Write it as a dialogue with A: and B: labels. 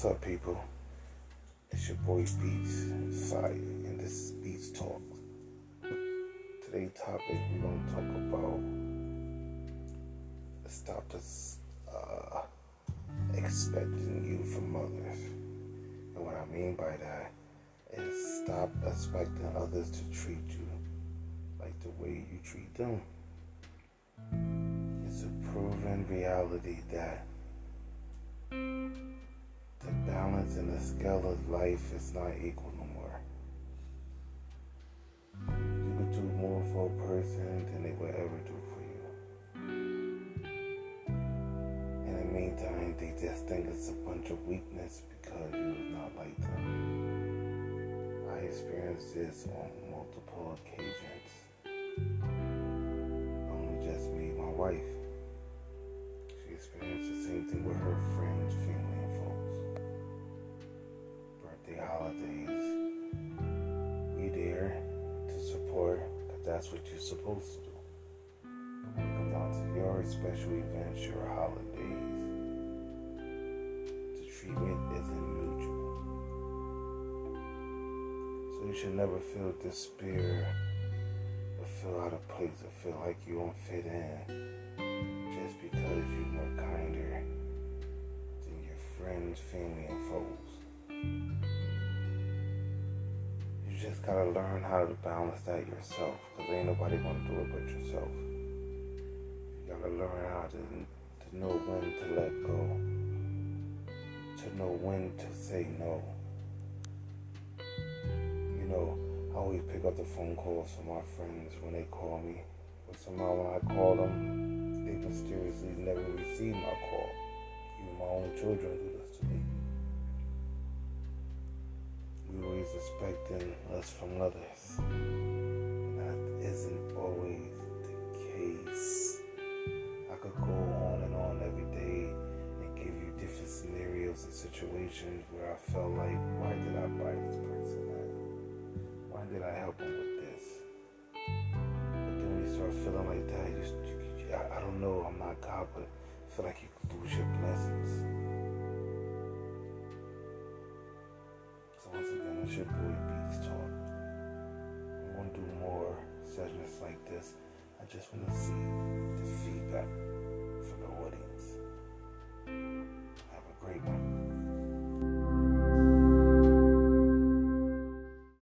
A: What's up, people? It's your boy Beats Fire, and this is Beats Talk. Today's topic we're gonna talk about stop this uh, expecting you from others, and what I mean by that is stop expecting others to treat you like the way you treat them. It's a proven reality that balance in the scale of life is not equal no more. You could do more for a person than they would ever do for you. In the meantime, they just think it's a bunch of weakness because you're not like them. I experienced this on multiple occasions. Only just me, my wife. She experienced the same thing with her we there to support because that's what you're supposed to do. Come down to your special events, your holidays, the treatment isn't mutual. So you should never feel despair or feel out of place or feel like you don't fit in just because you're more kinder than your friends, family, and foes. Just gotta learn how to balance that yourself because ain't nobody gonna do it but yourself. You gotta learn how to, to know when to let go, to know when to say no. You know, I always pick up the phone calls from my friends when they call me. But somehow when I call them, they mysteriously never receive my call. Even my own children do this expecting us from others. That isn't always the case. I could go on and on every day and give you different scenarios and situations where I felt like, why did I buy this person? Why did I help him with this? But then when you start feeling like that, you, I, I don't know, I'm not God, but I feel like you it's your boy Beats Talk. I'm gonna do more sessions like this. I just want to see the feedback